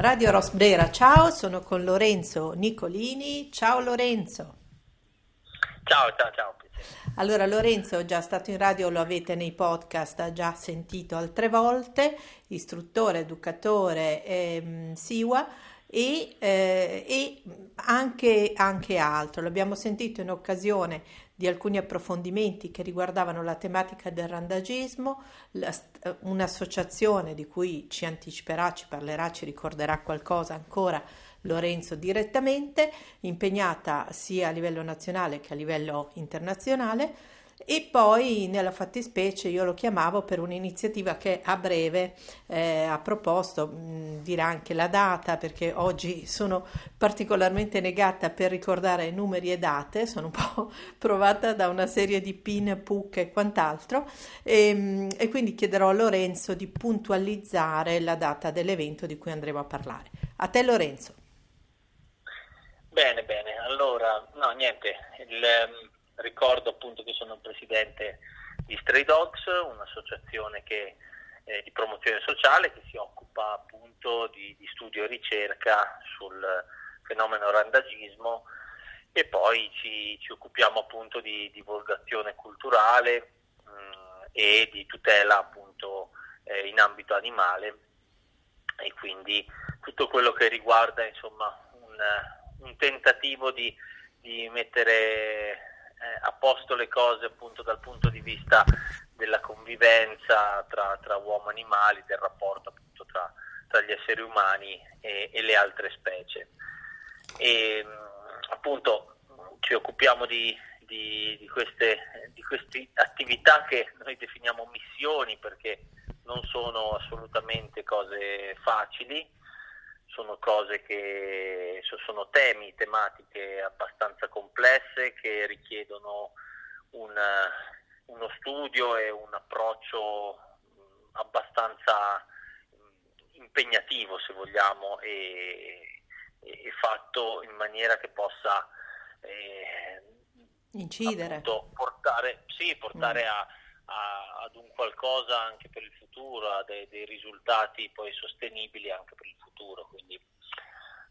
Radio Rosbrera, ciao, sono con Lorenzo Nicolini. Ciao Lorenzo. Ciao, ciao, ciao. Allora Lorenzo è già stato in radio, lo avete nei podcast, ha già sentito altre volte, istruttore, educatore eh, SIWA e, eh, e anche, anche altro. L'abbiamo sentito in occasione di alcuni approfondimenti che riguardavano la tematica del randagismo, la, un'associazione di cui ci anticiperà, ci parlerà, ci ricorderà qualcosa ancora Lorenzo direttamente, impegnata sia a livello nazionale che a livello internazionale e poi nella fattispecie io lo chiamavo per un'iniziativa che a breve eh, ha proposto, mh, dirà anche la data perché oggi sono particolarmente negata per ricordare numeri e date, sono un po' provata da una serie di pin, PUC e quant'altro e, e quindi chiederò a Lorenzo di puntualizzare la data dell'evento di cui andremo a parlare. A te Lorenzo. Bene, bene, allora, no niente, il, ehm, ricordo appunto che sono il presidente di Stray Dogs, un'associazione che, eh, di promozione sociale che si occupa appunto di, di studio e ricerca sul fenomeno randagismo e poi ci, ci occupiamo appunto di divulgazione culturale mh, mm, e di tutela appunto eh, in ambito animale. E quindi tutto quello che riguarda insomma un, un tentativo di, di mettere a posto le cose appunto dal punto di vista della convivenza tra, tra uomo e animali, del rapporto appunto tra, tra gli esseri umani e, e le altre specie. E, appunto ci occupiamo di, di, di, queste, di queste attività che noi definiamo missioni perché non sono assolutamente cose facili, sono cose che sono temi, tematiche abbastanza complesse che richiedono un, uno studio e un approccio abbastanza impegnativo se vogliamo e, e fatto in maniera che possa eh, incidere portare, sì, portare mm. a, a, ad un qualcosa anche per il futuro a dei, dei risultati poi sostenibili anche per il futuro quindi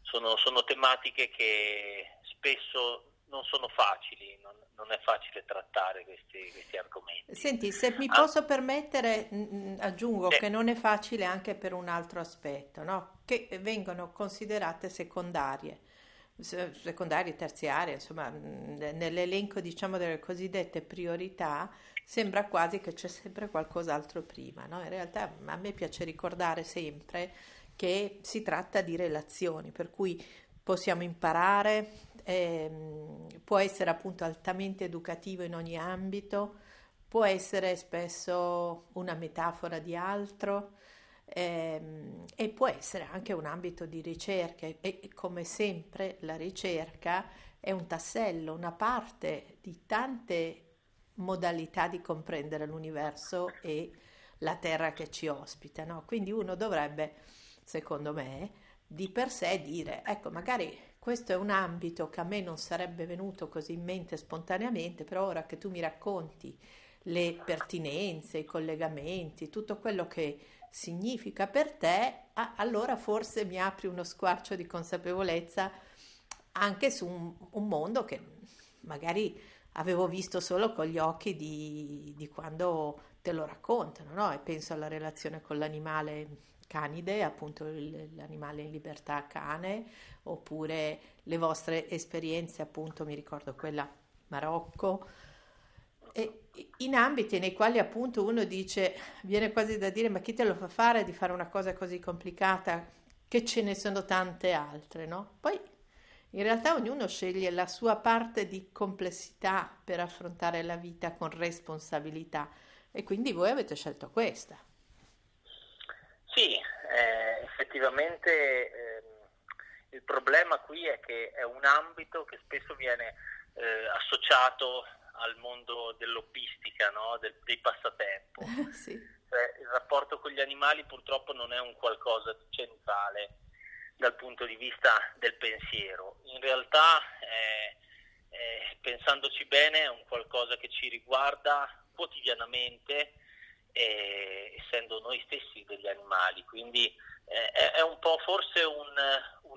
sono, sono tematiche che spesso non sono facili, non, non, è facile trattare questi, questi, argomenti. Senti, se mi ah. posso permettere, mh, aggiungo sì. che non è facile anche per un altro aspetto, no? che vengono considerate secondarie, secondarie, terziarie, insomma, mm, nell'elenco diciamo delle cosiddette priorità sembra quasi che c'è sempre qualcos'altro prima, no? In realtà a me piace ricordare sempre che si tratta di relazioni, per cui possiamo imparare, ehm, può essere appunto altamente educativo in ogni ambito, può essere spesso una metafora di altro ehm, e può essere anche un ambito di ricerca e come sempre la ricerca è un tassello, una parte di tante modalità di comprendere l'universo e la terra che ci ospita, no? Quindi uno dovrebbe secondo me, di per sé dire, ecco, magari questo è un ambito che a me non sarebbe venuto così in mente spontaneamente, però ora che tu mi racconti le pertinenze, i collegamenti, tutto quello che significa per te, allora forse mi apri uno squarcio di consapevolezza anche su un, un mondo che magari avevo visto solo con gli occhi di, di quando te lo raccontano, no? E penso alla relazione con l'animale canide, appunto l'animale in libertà cane, oppure le vostre esperienze, appunto mi ricordo quella Marocco, e in ambiti nei quali appunto uno dice, viene quasi da dire, ma chi te lo fa fare di fare una cosa così complicata, che ce ne sono tante altre, no? Poi in realtà ognuno sceglie la sua parte di complessità per affrontare la vita con responsabilità e quindi voi avete scelto questa. Sì, eh, effettivamente eh, il problema qui è che è un ambito che spesso viene eh, associato al mondo dell'obbistica, no? Del, dei passatempo. sì. cioè, il rapporto con gli animali purtroppo non è un qualcosa di centrale dal punto di vista del pensiero. In realtà, pensandoci bene, è un qualcosa che ci riguarda quotidianamente eh, essendo noi stessi degli animali, quindi eh, è un po' forse un,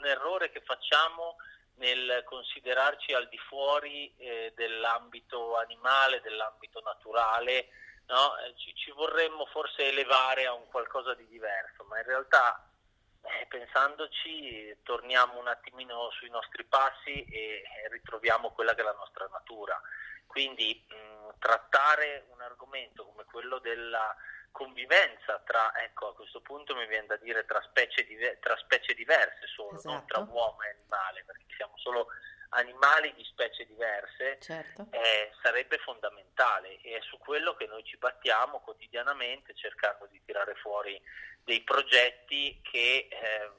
errore che facciamo nel considerarci al di fuori eh, dell'ambito animale, dell'ambito naturale, no? Eh, ci, ci, vorremmo forse elevare a un qualcosa di diverso, ma in realtà eh, pensandoci torniamo un attimino sui nostri passi e, e ritroviamo quella che è la nostra natura. Quindi mh, trattare un argomento come quello della convivenza tra, ecco a questo punto mi viene da dire tra specie, diver- tra specie diverse solo, esatto. non tra uomo e animale, perché siamo solo animali di specie diverse, certo. eh, sarebbe fondamentale e è su quello che noi ci battiamo quotidianamente cercando di tirare fuori dei progetti che eh,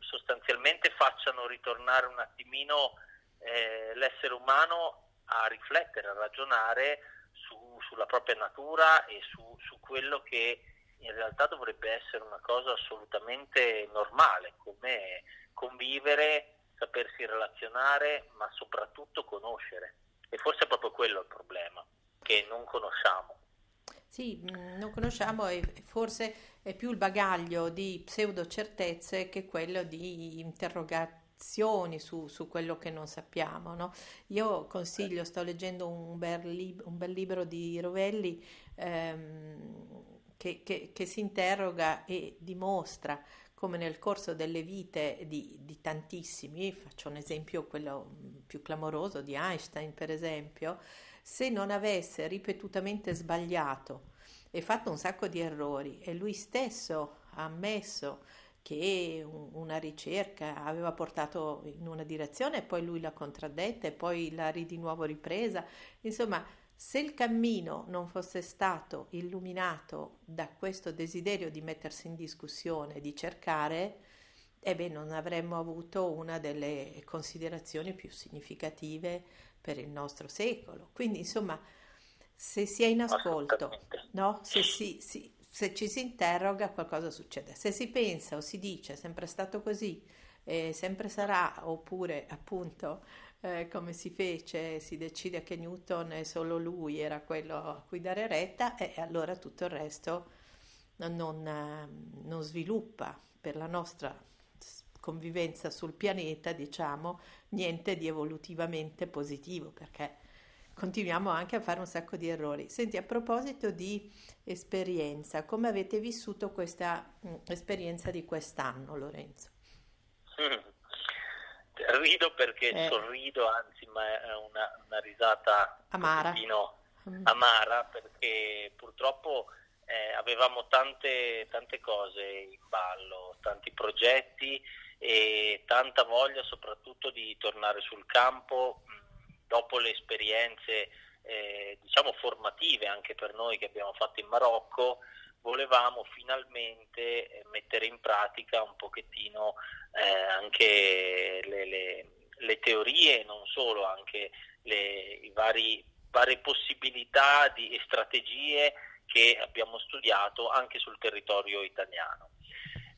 sostanzialmente facciano ritornare un attimino eh, l'essere umano a riflettere, a ragionare su, sulla propria natura e su, su quello che in realtà dovrebbe essere una cosa assolutamente normale, come convivere, sapersi relazionare, ma soprattutto conoscere. E forse è proprio quello il problema, che non conosciamo. Sì, mm, non conosciamo e forse è più il bagaglio di pseudo certezze che quello di interrogazioni su, su quello che non sappiamo. No? Io consiglio, sto leggendo un bel, lib- un bel libro di Rovelli ehm, che, che, che si interroga e dimostra come nel corso delle vite di, di, tantissimi, faccio un esempio quello più clamoroso di Einstein per esempio, se non avesse ripetutamente sbagliato e fatto un sacco di errori e lui stesso ha ammesso che una ricerca aveva portato in una direzione e poi lui l'ha contraddetta e poi l'ha di nuovo ripresa, insomma se il cammino non fosse stato illuminato da questo desiderio di mettersi in discussione, di cercare, eh beh, non avremmo avuto una delle considerazioni più significative per il nostro secolo. Quindi, insomma, se si è in ascolto, no? se, si, si, se, ci si interroga, qualcosa succede. Se si pensa o si dice è sempre stato così, eh, sempre sarà, oppure appunto eh, come si fece, si decide che Newton è solo lui, era quello a cui dare retta e allora tutto il resto non, non sviluppa per la nostra convivenza sul pianeta, diciamo, niente di evolutivamente positivo perché continuiamo anche a fare un sacco di errori. Senti, a proposito di esperienza, come avete vissuto questa mh, esperienza di quest'anno, Lorenzo? Mm rido perché eh. sorrido, anzi, ma è una, una risata amara. Mm. amara perché purtroppo eh, avevamo tante, tante cose in ballo, tanti progetti e tanta voglia soprattutto di tornare sul campo dopo le esperienze eh, diciamo formative anche per noi che abbiamo fatto in Marocco volevamo finalmente eh, mettere in pratica un pochettino eh, anche le, le, le, teorie, non solo, anche le vari, varie possibilità di, e strategie che abbiamo studiato anche sul territorio italiano.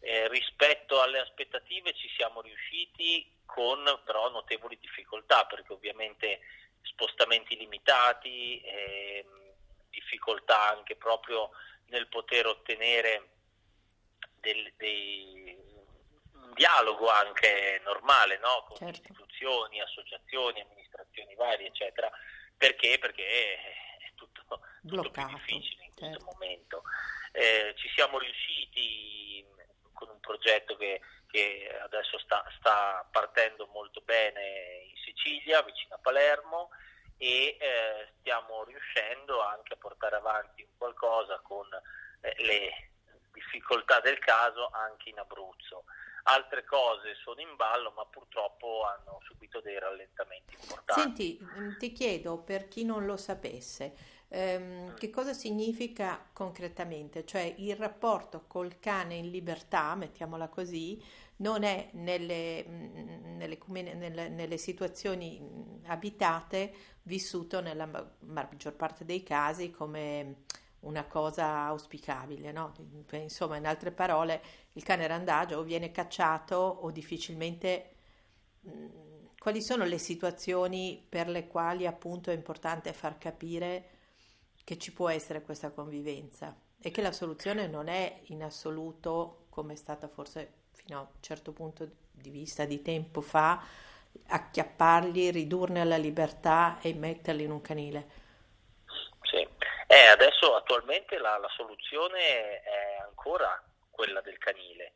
Eh, rispetto alle aspettative ci siamo riusciti con però notevoli difficoltà perché ovviamente spostamenti limitati, eh, difficoltà anche proprio nel poter ottenere del, dei, dialogo anche normale no? con certo. istituzioni, associazioni, amministrazioni varie, eccetera. Perché? Perché è tutto, tutto più difficile in questo certo. momento. Eh, ci siamo riusciti con un progetto che, che adesso sta, sta, partendo molto bene in Sicilia, vicino a Palermo, e eh, stiamo riuscendo anche a portare avanti un qualcosa con eh, le difficoltà del caso anche in Abruzzo. Altre cose sono in ballo, ma purtroppo hanno subito dei rallentamenti importanti. Senti, mm, ti chiedo per chi non lo sapesse, ehm, mm. che cosa significa concretamente? Cioè il rapporto col cane in libertà, mettiamola così, non è nelle, mm, nelle, nelle, nelle situazioni abitate vissuto nella maggior parte dei casi come una cosa auspicabile, no? Insomma, in altre parole, il cane randagio o viene cacciato o difficilmente mh, quali sono le situazioni per le quali appunto è importante far capire che ci può essere questa convivenza e che la soluzione non è in assoluto come è stata forse fino a un certo punto di vista di tempo fa, acchiapparli, ridurne alla libertà e metterli in un canile. Eh, adesso attualmente la, la, soluzione è ancora quella del canile.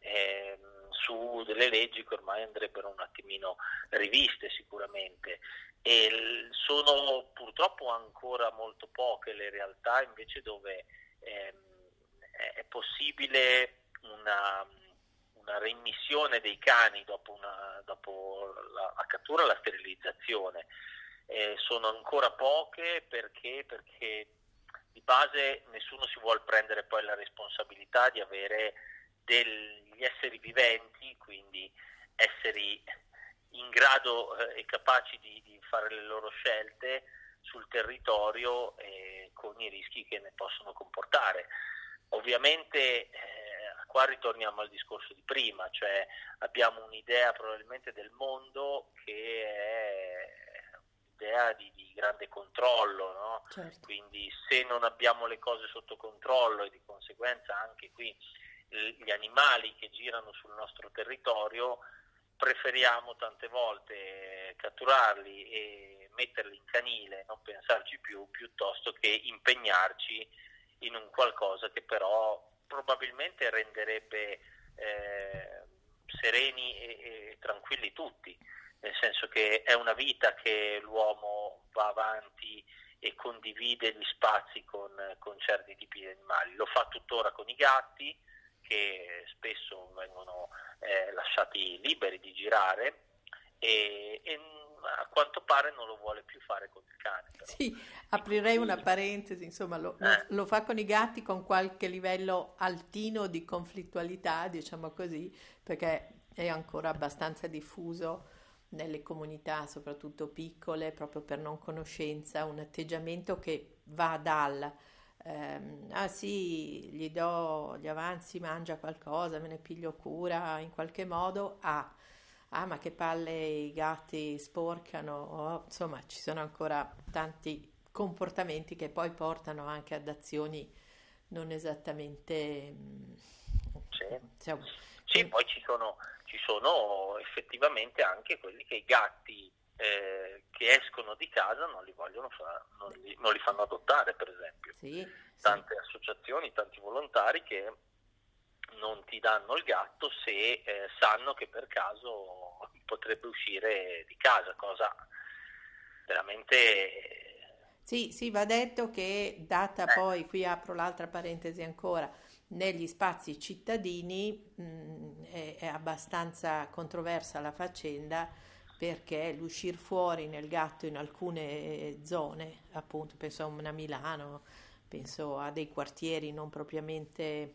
Eh, su delle leggi che ormai andrebbero un attimino riviste sicuramente e sono purtroppo ancora molto poche le realtà invece dove ehm, è possibile una, una reimmissione dei cani dopo, una, dopo la, la, cattura e la sterilizzazione. Eh, sono ancora poche perché, perché di base nessuno si vuole prendere poi la responsabilità di avere degli esseri viventi, quindi esseri in grado eh, e capaci di, di, fare le loro scelte sul territorio eh, con i rischi che ne possono comportare. Ovviamente eh, qua ritorniamo al discorso di prima, cioè abbiamo un'idea probabilmente del mondo che è un'idea di, di grande controllo, no? certo. quindi se non abbiamo le cose sotto controllo e di conseguenza anche qui gli animali che girano sul nostro territorio, preferiamo tante volte catturarli e metterli in canile, non pensarci più, piuttosto che impegnarci in un qualcosa che però probabilmente renderebbe eh, sereni e, e tranquilli tutti, nel senso che è una vita che l'uomo va avanti e condivide gli spazi con, con certi tipi di animali. Lo fa tuttora con i gatti, che spesso vengono eh, lasciati liberi di girare e, e, a quanto pare non lo vuole più fare con il cane. Però. Sì, aprirei una parentesi, insomma lo, eh. lo, lo, fa con i gatti con qualche livello altino di conflittualità, diciamo così, perché è ancora abbastanza diffuso nelle comunità, soprattutto piccole, proprio per non conoscenza, un atteggiamento che va dal ehm, ah sì, gli do gli avanzi, mangia qualcosa, me ne piglio cura in qualche modo, a ah ma che palle i gatti sporcano, oh, insomma ci sono ancora tanti comportamenti che poi portano anche ad azioni non esattamente... Mm, sì, diciamo, sì poi ci sono, ci sono effettivamente anche quelli che i gatti eh, che escono di casa non li vogliono fare, non li, non li fanno adottare per esempio. Sì, Tante sì. associazioni, tanti volontari che non ti danno il gatto se eh, sanno che per caso potrebbe uscire di casa, cosa veramente... Sì, sì, va detto che data eh. poi, qui apro l'altra parentesi ancora, negli spazi cittadini mh, mm, è, è abbastanza controversa la faccenda perché l'uscire fuori nel gatto in alcune zone, appunto penso a Milano, penso a dei quartieri non propriamente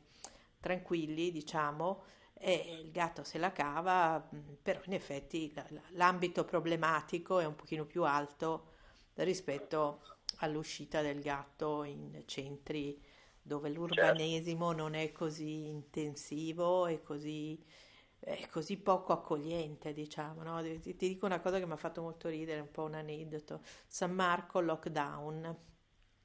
tranquilli, diciamo, e il gatto se la cava, però in effetti l'ambito problematico è un pochino più alto rispetto all'uscita del gatto in centri dove l'urbanesimo certo. non è così intensivo e così è così poco accogliente, diciamo. No? Ti, ti, dico una cosa che mi ha fatto molto ridere, un po' un aneddoto. San Marco lockdown.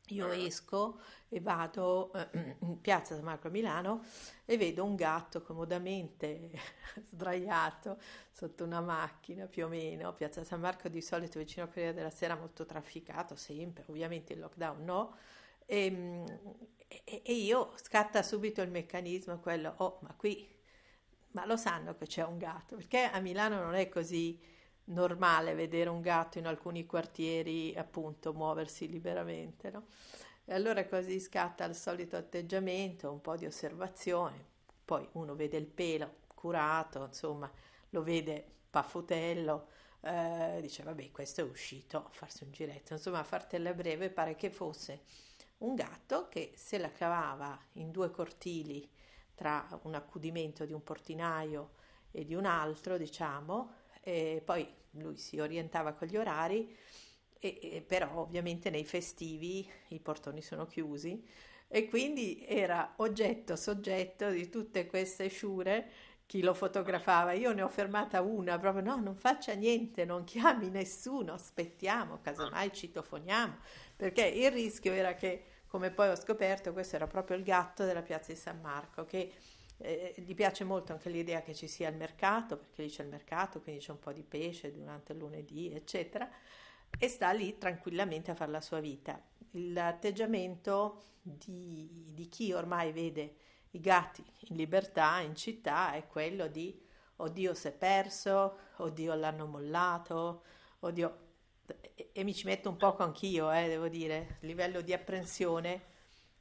Io esco e vado eh, in piazza San Marco a Milano e vedo un gatto comodamente sdraiato sotto una macchina più o meno. Piazza San Marco di solito vicino a Corriere della Sera molto trafficato, sempre, ovviamente il lockdown no. Ehm, e, e io scatta subito il meccanismo quello, oh ma qui ma lo sanno che c'è un gatto, perché a Milano non è così normale vedere un gatto in alcuni quartieri appunto muoversi liberamente, no? E allora così scatta il solito atteggiamento, un po' di osservazione, poi uno vede il pelo curato, insomma, lo vede paffutello, eh, dice vabbè questo è uscito a farsi un giretto, insomma a fartela breve pare che fosse un gatto che se la cavava in due cortili tra un accudimento di un portinaio e di un altro, diciamo, e poi lui si orientava con gli orari, e, e, però ovviamente nei festivi i portoni sono chiusi e quindi era oggetto, soggetto di tutte queste sciure chi lo fotografava. Io ne ho fermata una, proprio no, non faccia niente, non chiami nessuno, aspettiamo, casomai citofoniamo, perché il rischio era che come poi ho scoperto, questo era proprio il gatto della piazza di San Marco, che eh, gli piace molto anche l'idea che ci sia il mercato, perché lì c'è il mercato, quindi c'è un po' di pesce durante il lunedì, eccetera, e sta lì tranquillamente a fare la sua vita. L'atteggiamento di, di chi ormai vede i gatti in libertà in città è quello di oddio si è perso, oddio l'hanno mollato, oddio... E, mi ci metto un poco anch'io, eh, devo dire, a livello di apprensione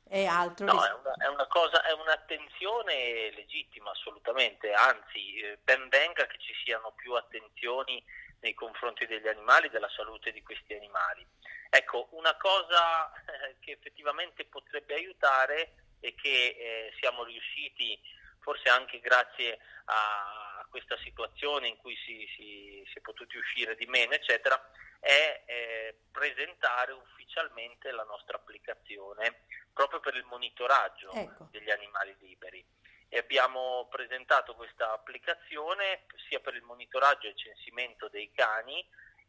è altro. No, ris- è, una, è, una, cosa, è un'attenzione legittima assolutamente, anzi eh, ben venga che ci siano più attenzioni nei confronti degli animali, della salute di questi animali. Ecco, una cosa eh, che effettivamente potrebbe aiutare e che eh, siamo riusciti, forse anche grazie a questa situazione in cui si, si, si è potuti uscire di meno, eccetera, è eh, presentare ufficialmente la nostra applicazione proprio per il monitoraggio ecco. degli animali liberi. E abbiamo presentato questa applicazione sia per il monitoraggio e il censimento dei cani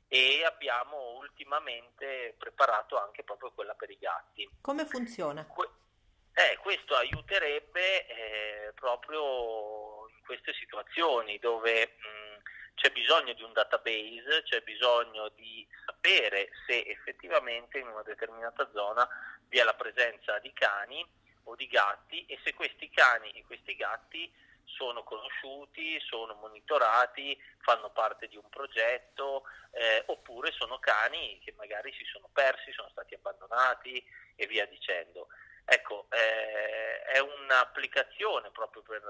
e abbiamo ultimamente preparato anche proprio quella per i gatti. Come funziona? Que- eh, questo aiuterebbe eh, proprio queste situazioni dove mh, c'è bisogno di un database, c'è bisogno di sapere se effettivamente in una determinata zona vi è la presenza di cani o di gatti e se questi cani e questi gatti sono conosciuti, sono monitorati, fanno parte di un progetto eh, oppure sono cani che magari si sono persi, sono stati abbandonati e via dicendo. Ecco, eh, è un'applicazione proprio per,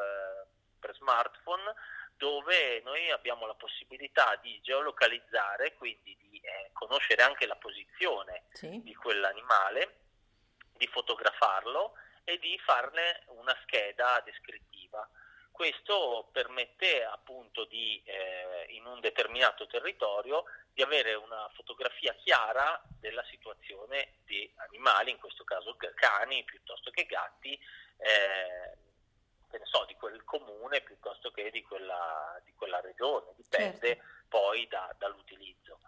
per, smartphone dove noi abbiamo la possibilità di geolocalizzare, quindi di eh, conoscere anche la posizione sì. di quell'animale, di fotografarlo e di farne una scheda descrittiva. Questo permette appunto di, eh, in un determinato territorio, di avere una fotografia chiara della situazione di animali, in questo caso cani piuttosto che gatti, eh, che ne so, di quel comune piuttosto che di quella, di quella regione, dipende certo. poi da, dall'utilizzo.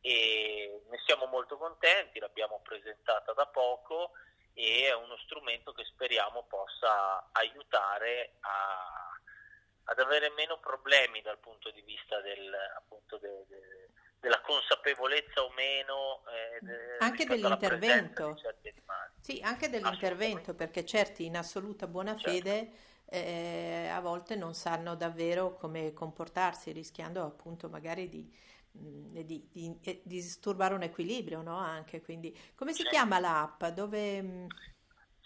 E ne siamo molto contenti, l'abbiamo presentata da poco e è uno strumento che speriamo possa aiutare a ad avere meno problemi dal punto di vista del, appunto de, de, della consapevolezza o meno eh, de, anche dell'intervento di sì anche dell'intervento perché certi in assoluta buona certo. fede eh, a volte non sanno davvero come comportarsi rischiando appunto magari di, mm, di, di, di disturbare un equilibrio no? anche quindi come si certo. chiama l'app dove mm?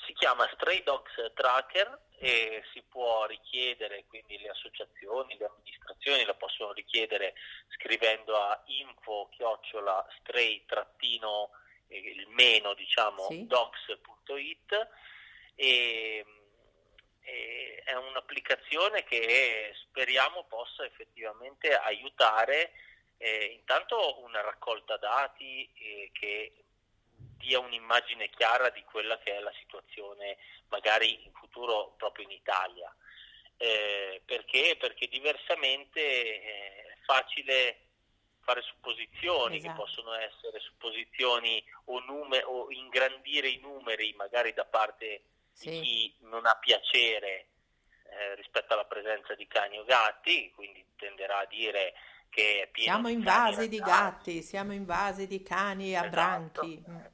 si chiama Stray Dogs Tracker e si può richiedere, quindi le associazioni, le amministrazioni la possono richiedere scrivendo a info chiocciola stray trattino eh, il meno diciamo sì. docs.it e, e è un'applicazione che speriamo possa effettivamente aiutare eh, intanto una raccolta dati eh, che dia un'immagine chiara di quella che è la situazione magari in futuro proprio in Italia. Eh, perché? Perché diversamente eh, è facile fare supposizioni esatto. che possono essere supposizioni o, nume- o, ingrandire i numeri magari da parte sì. di chi non ha piacere eh, rispetto alla presenza di cani o gatti, quindi tenderà a dire che è pieno siamo invasi di gatti, siamo invasi di cani esatto. branchi. Mm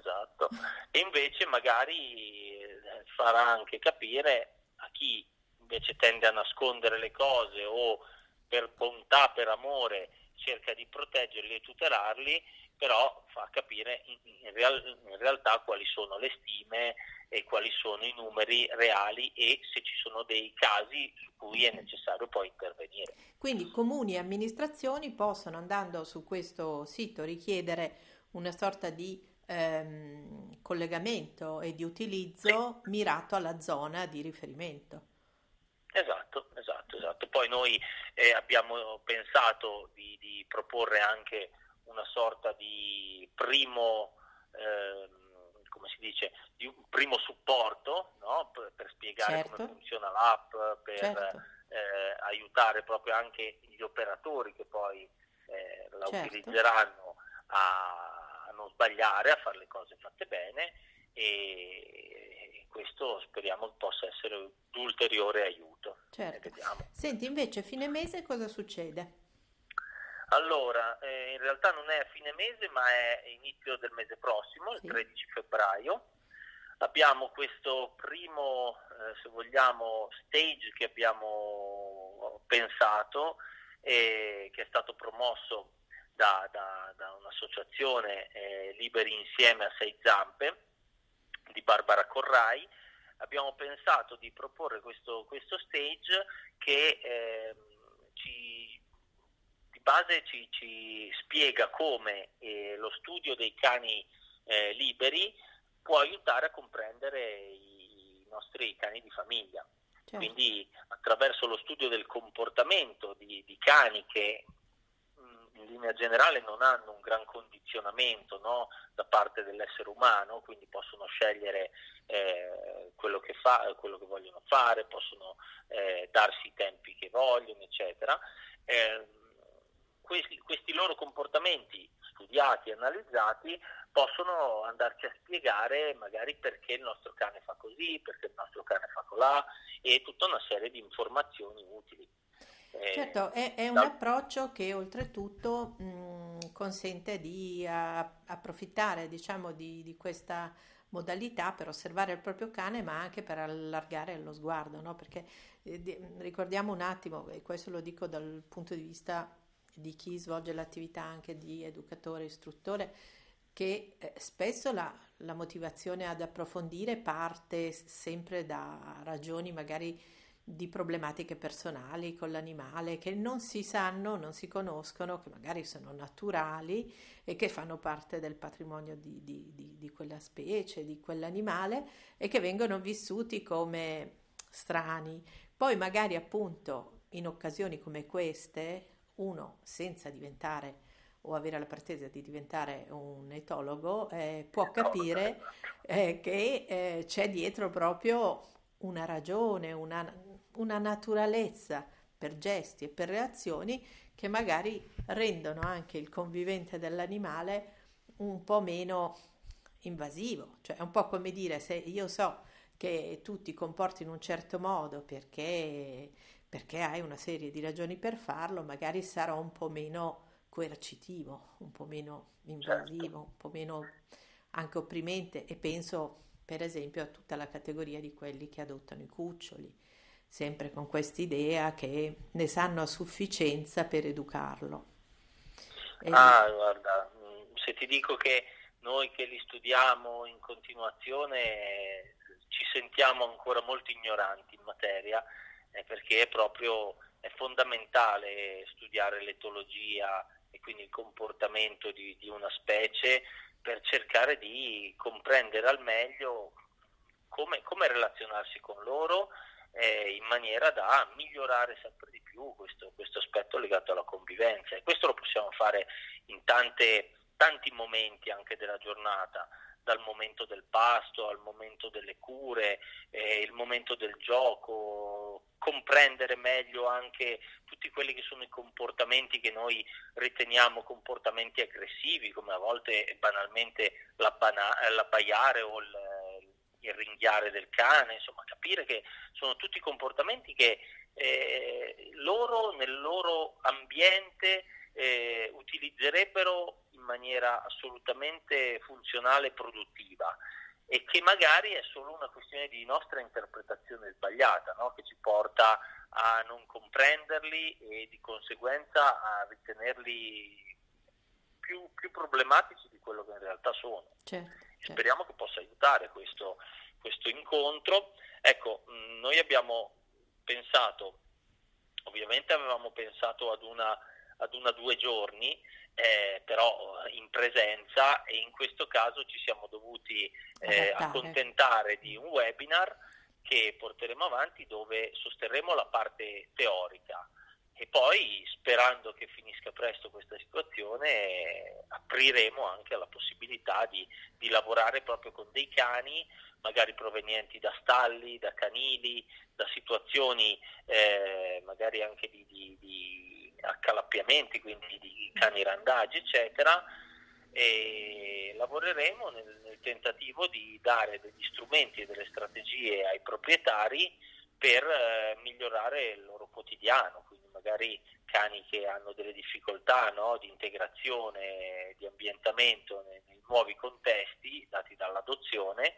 esatto. E invece magari eh, farà anche capire a chi invece tende a nascondere le cose o per bontà, per amore cerca di proteggerli e tutelarli, però fa capire in, in, real, in, realtà quali sono le stime e quali sono i numeri reali e se ci sono dei casi su cui è necessario poi intervenire. Quindi comuni e amministrazioni possono andando su questo sito richiedere una sorta di ehm, collegamento e di utilizzo sì. mirato alla zona di riferimento. Esatto, esatto, esatto. Poi noi eh, abbiamo pensato di, di, proporre anche una sorta di primo, eh, come si dice, di un primo supporto no? per, per, spiegare certo. come funziona l'app, per certo. eh, aiutare proprio anche gli operatori che poi eh, la certo. utilizzeranno a non sbagliare, a fare le cose fatte bene e questo speriamo possa essere d'ulteriore aiuto. Certo. Senti, invece, fine mese cosa succede? Allora, eh, in realtà non è a fine mese, ma è inizio del mese prossimo, sì. il 13 febbraio. Abbiamo questo primo, eh, se vogliamo, stage che abbiamo pensato e che è stato promosso da, da, da un'associazione eh, Liberi Insieme a Sei Zampe di Barbara Corrai. Abbiamo pensato di proporre questo, questo stage che eh, di base ci, ci spiega come eh, lo studio dei cani eh, liberi può aiutare a comprendere i nostri cani di famiglia. Certo. Quindi attraverso lo studio del comportamento di, di cani che in linea generale non hanno un gran condizionamento no, da parte dell'essere umano, quindi possono scegliere eh, quello, che fa, quello, che vogliono fare, possono eh, darsi i tempi che vogliono, eccetera. Eh, questi, questi loro comportamenti studiati e analizzati possono andarci a spiegare magari perché il nostro cane fa così, perché il nostro cane fa colà e tutta una serie di informazioni utili. Eh, certo, è, è un approccio che oltretutto mh, consente di a, approfittare diciamo, di, di, questa modalità per osservare il proprio cane ma anche per allargare lo sguardo, no? perché eh, di, ricordiamo un attimo, e questo lo dico dal punto di vista di chi svolge l'attività anche di educatore, istruttore, che eh, spesso la, la motivazione ad approfondire parte sempre da ragioni magari di problematiche personali con l'animale che non si sanno, non si conoscono, che magari sono naturali e che fanno parte del patrimonio di, di, di, di quella specie, di quell'animale e che vengono vissuti come strani. Poi magari appunto in occasioni come queste uno senza diventare o avere la pretesa di diventare un etologo eh, può capire eh, che eh, c'è dietro proprio una ragione, una, una naturalezza per gesti e per reazioni che magari rendono anche il convivente dell'animale un po' meno invasivo, cioè è un po' come dire se io so che tu ti comporti in un certo modo perché, perché hai una serie di ragioni per farlo, magari sarò un po' meno coercitivo, un po' meno invasivo, certo. un po' meno anche opprimente e penso per esempio a tutta la categoria di quelli che adottano i cuccioli sempre con quest'idea che ne sanno a sufficienza per educarlo. E... Ah, guarda, mm, se ti dico che noi che li studiamo in continuazione ci sentiamo ancora molto ignoranti in materia, eh, perché è proprio è fondamentale studiare l'etologia e quindi il comportamento di, di una specie per cercare di comprendere al meglio come, come relazionarsi con loro eh, in maniera da migliorare sempre di più questo, questo, aspetto legato alla convivenza. E questo lo possiamo fare in tante, tanti momenti anche della giornata dal momento del pasto al momento delle cure, eh, il momento del gioco, comprendere meglio anche tutti quelli che sono i comportamenti che noi riteniamo comportamenti aggressivi, come a volte banalmente l'abbaiare o il, il ringhiare del cane, insomma capire che sono tutti comportamenti che eh, loro nel loro ambiente eh, utilizzerebbero in maniera assolutamente funzionale e produttiva e che magari è solo una questione di nostra interpretazione sbagliata no? che ci porta a non comprenderli e di conseguenza a ritenerli più, più problematici di quello che in realtà sono. Certo. Certo. Speriamo che possa aiutare questo, questo incontro. Ecco, mm, noi abbiamo pensato, ovviamente avevamo pensato ad una, ad una due giorni, eh, però in presenza e in questo caso ci siamo dovuti eh, accontentare di un webinar che porteremo avanti dove sosterremo la parte teorica. E poi sperando che finisca presto questa situazione apriremo anche alla possibilità di, di, lavorare proprio con dei cani magari provenienti da stalli, da canili, da situazioni eh, magari anche di, di, di accalappiamenti, quindi di cani randagi eccetera e lavoreremo nel, nel tentativo di dare degli strumenti e delle strategie ai proprietari per eh, migliorare il loro quotidiano, quindi magari cani che hanno delle difficoltà no, di integrazione, di ambientamento nei, nei nuovi contesti dati dall'adozione,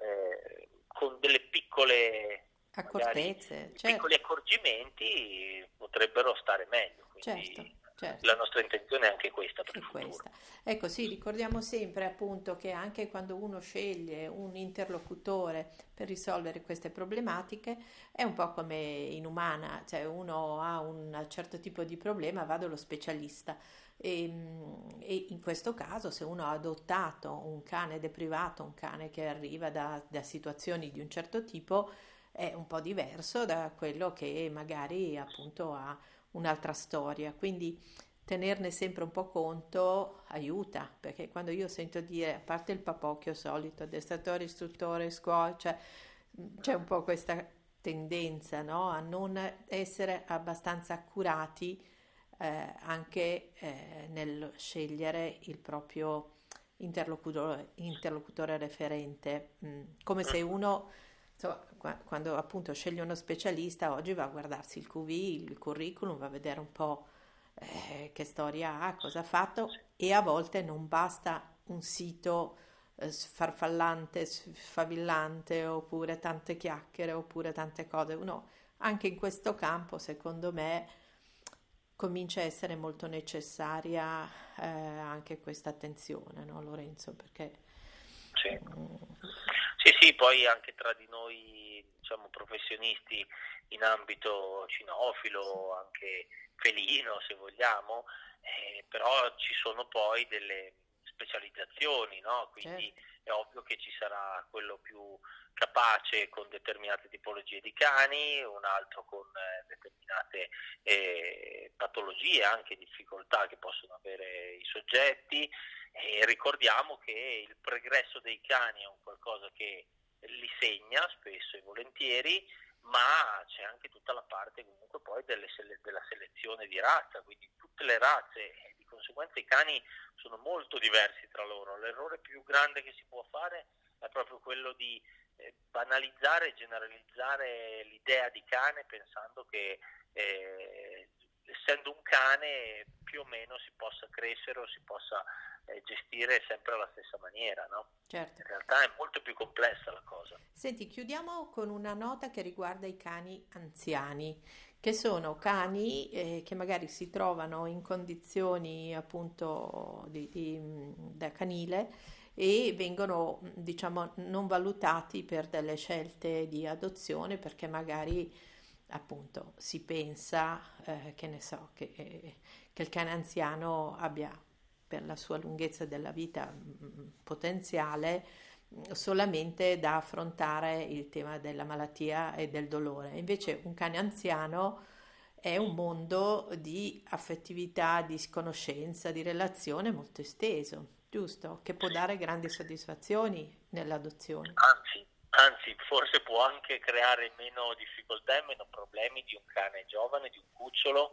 eh, con delle piccole accortezze, magari, certo. piccoli accorgimenti potrebbero stare meglio. Certo. Certo. La nostra intenzione è anche questa per questa. Ecco sì, ricordiamo sempre appunto che anche quando uno sceglie un interlocutore per risolvere queste problematiche è un po' come in umana, cioè uno ha un certo tipo di problema, va dallo specialista. E, ehm, e, in questo caso se uno ha adottato un cane deprivato, un cane che arriva da, da situazioni di un certo tipo, è un po' diverso da quello che magari appunto ha un'altra storia, quindi tenerne sempre un po' conto aiuta, perché quando io sento dire, a parte il papocchio solito, addestratore, istruttore, scuola, cioè, c'è un po' questa tendenza no? a non essere abbastanza accurati eh, anche eh, nel scegliere il proprio interlocutore, interlocutore referente, mm, come se uno Insomma, quando appunto sceglie uno specialista, oggi va a guardarsi il QV, il curriculum, va a vedere un po' eh, che storia ha, cosa ha fatto e a volte non basta un sito eh, farfallante, sfavillante oppure tante chiacchiere oppure tante cose. Uno anche in questo campo, secondo me, comincia a essere molto necessaria eh, anche questa attenzione, no Lorenzo? Perché... Sì. Mm, sì, sì, poi anche tra di noi diciamo, professionisti in ambito cinofilo, anche felino se vogliamo, eh, però ci sono poi delle specializzazioni, no? quindi certo. è ovvio che ci sarà quello più capace con determinate tipologie di cani, un altro con eh, determinate eh, patologie, anche difficoltà che possono avere i soggetti e ricordiamo che il pregresso dei cani è un qualcosa che li segna spesso e volentieri, ma c'è anche tutta la parte comunque poi delle, della selezione di razza, quindi tutte le razze conseguenza i cani sono molto diversi tra loro. L'errore più grande che si può fare è proprio quello di eh, banalizzare e generalizzare l'idea di cane pensando che eh, essendo un cane più o meno si possa crescere o si possa eh, gestire sempre alla stessa maniera, no? Certo. In realtà è molto più complessa la cosa. Senti, chiudiamo con una nota che riguarda i cani anziani, che sono cani eh, che magari si trovano in condizioni appunto di, di, da canile e vengono diciamo non valutati per delle scelte di adozione perché magari appunto si pensa eh, che ne so che, eh, che il cane anziano abbia per la sua lunghezza della vita mh, potenziale solamente da affrontare il tema della malattia e del dolore. Invece un cane anziano è un mondo di affettività, di conoscenza, di relazione molto esteso, giusto? Che può dare grandi soddisfazioni nell'adozione. Anzi, anzi, forse può anche creare meno difficoltà e meno problemi di un cane giovane, di un cucciolo,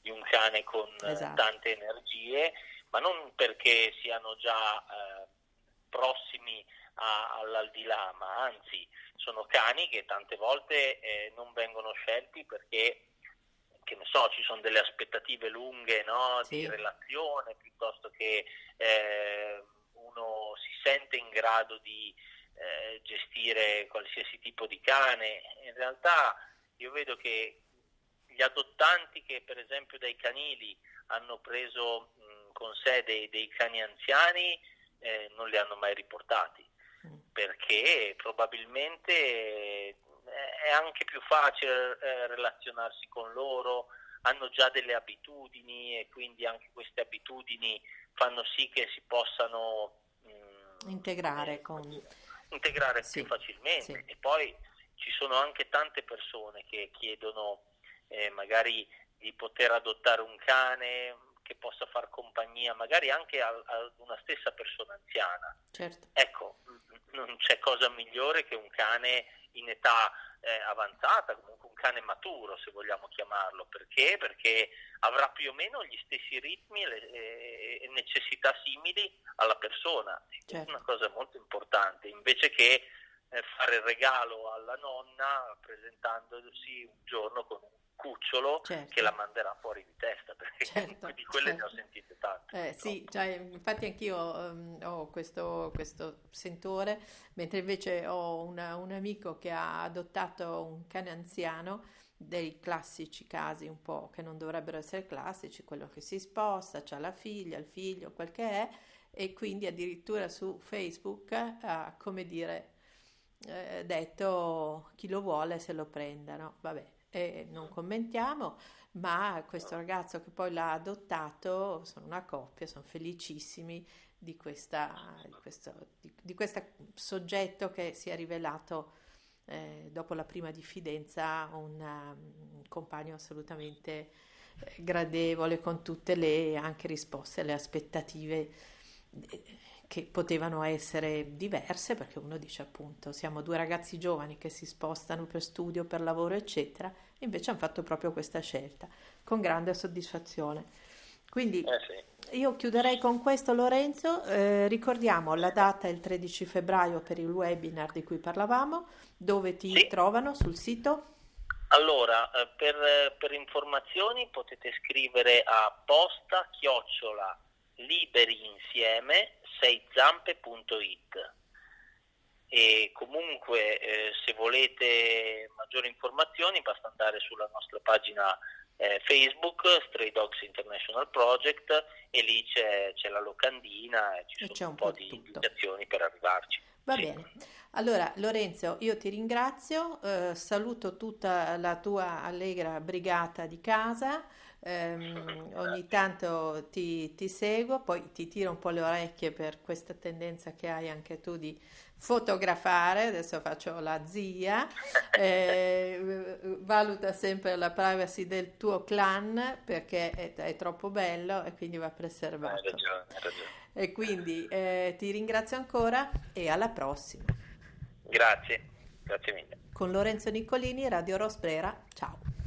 di un cane con esatto. tante energie ma non perché siano già eh, prossimi a, all'aldilà, ma anzi sono cani che tante volte eh, non vengono scelti perché che ne so, ci sono delle aspettative lunghe no, sì. di relazione piuttosto che eh, uno si sente in grado di eh, gestire qualsiasi tipo di cane. In realtà io vedo che gli adottanti che per esempio dai canili hanno preso con sé dei, dei cani anziani eh, non li hanno mai riportati. Perché probabilmente eh, è anche più facile eh, relazionarsi con loro, hanno già delle abitudini e quindi anche queste abitudini fanno sì che si possano mh, mm, integrare, eh, con... integrare sì, più facilmente sì. e poi ci sono anche tante persone che chiedono eh, magari di poter adottare un cane che possa far compagnia magari anche ad una stessa persona anziana. Certo. Ecco, non c'è cosa migliore che un cane in età eh, avanzata, comunque un cane maturo, se vogliamo chiamarlo. Perché? Perché avrà più o meno gli stessi ritmi e necessità simili alla persona. Certo. È una cosa molto importante, invece che eh, fare il regalo alla nonna presentandosi un giorno con un cucciolo certo. che la manderà fuori di testa, perché certo, di quelle certo. ne ho sentite tante. Eh, sì, cioè, infatti anch'io um, ho questo, questo, sentore, mentre invece ho una, un amico che ha adottato un cane anziano, dei classici casi un po' che non dovrebbero essere classici, quello che si sposta, ha la figlia, il figlio, quel che è, e quindi addirittura su Facebook ha, come dire, eh, detto chi lo vuole se lo prendano, vabbè, e non commentiamo, ma questo ragazzo che poi l'ha adottato sono una coppia, sono felicissimi di, questa, di, questo di, di questo soggetto che si è rivelato eh, dopo la prima diffidenza un, um, compagno assolutamente eh, gradevole con tutte le anche risposte alle aspettative eh, che potevano essere diverse perché uno dice appunto siamo due ragazzi giovani che si spostano per studio, per lavoro eccetera, invece hanno fatto proprio questa scelta con grande soddisfazione. Quindi eh io chiuderei con questo Lorenzo, eh, ricordiamo la data è il 13 febbraio per il webinar di cui parlavamo, dove ti sì. trovano sul sito? Allora, eh, per, per informazioni potete scrivere a posta chiocciola liberi insieme seizampe.it e comunque eh, se volete maggiori informazioni basta andare sulla nostra pagina eh, Facebook Stray Dogs International Project e lì c'è, c'è la locandina e ci e sono un, un po' di indicazioni per arrivarci. Va sì. bene. Allora Lorenzo, io ti ringrazio, eh, saluto tutta la tua allegra brigata di casa ehm, ogni tanto ti, ti, seguo, poi ti tiro un po' le orecchie per questa tendenza che hai anche tu di fotografare, adesso faccio la zia, eh, valuta sempre la privacy del tuo clan perché è, è troppo bello e quindi va preservato. Hai ragione, hai ragione. E quindi eh, ti ringrazio ancora e alla prossima. Grazie, grazie mille. Con Lorenzo Niccolini, Radio Rosbrera, ciao.